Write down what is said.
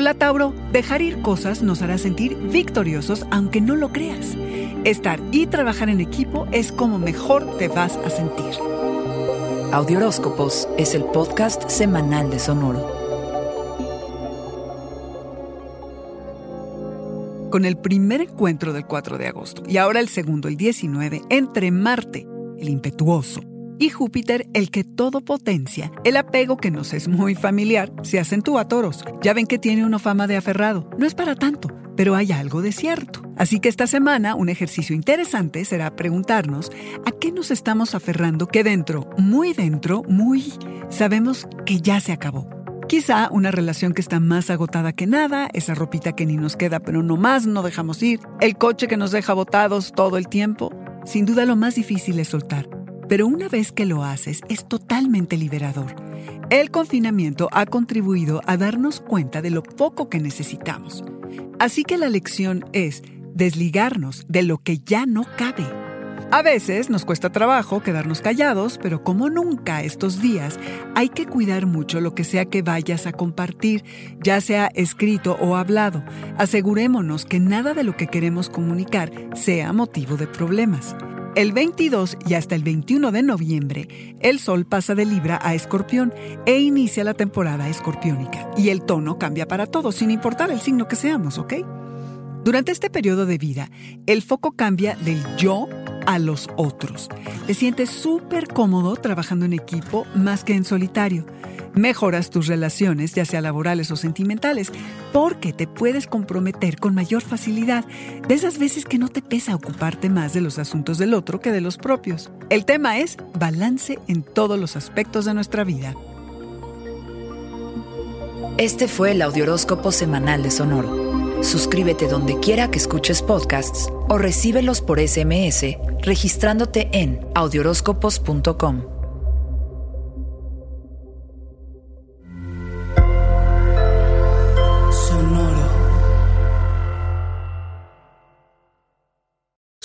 Hola Tauro, dejar ir cosas nos hará sentir victoriosos aunque no lo creas. Estar y trabajar en equipo es como mejor te vas a sentir. Audioróscopos es el podcast semanal de Sonoro. Con el primer encuentro del 4 de agosto y ahora el segundo, el 19, entre Marte, el impetuoso, y Júpiter, el que todo potencia. El apego que nos es muy familiar se acentúa a toros. Ya ven que tiene uno fama de aferrado. No es para tanto, pero hay algo de cierto. Así que esta semana un ejercicio interesante será preguntarnos a qué nos estamos aferrando que dentro, muy dentro, muy, sabemos que ya se acabó. Quizá una relación que está más agotada que nada, esa ropita que ni nos queda pero no más no dejamos ir, el coche que nos deja botados todo el tiempo. Sin duda lo más difícil es soltar pero una vez que lo haces es totalmente liberador. El confinamiento ha contribuido a darnos cuenta de lo poco que necesitamos. Así que la lección es desligarnos de lo que ya no cabe. A veces nos cuesta trabajo quedarnos callados, pero como nunca estos días, hay que cuidar mucho lo que sea que vayas a compartir, ya sea escrito o hablado. Asegurémonos que nada de lo que queremos comunicar sea motivo de problemas. El 22 y hasta el 21 de noviembre, el Sol pasa de Libra a Escorpión e inicia la temporada escorpiónica. Y el tono cambia para todos, sin importar el signo que seamos, ¿ok? Durante este periodo de vida, el foco cambia del yo a los otros. Te sientes súper cómodo trabajando en equipo más que en solitario. Mejoras tus relaciones, ya sea laborales o sentimentales, porque te puedes comprometer con mayor facilidad, de esas veces que no te pesa ocuparte más de los asuntos del otro que de los propios. El tema es balance en todos los aspectos de nuestra vida. Este fue el Audioróscopo Semanal de Sonoro. Suscríbete donde quiera que escuches podcasts o recíbelos por SMS registrándote en audioróscopos.com.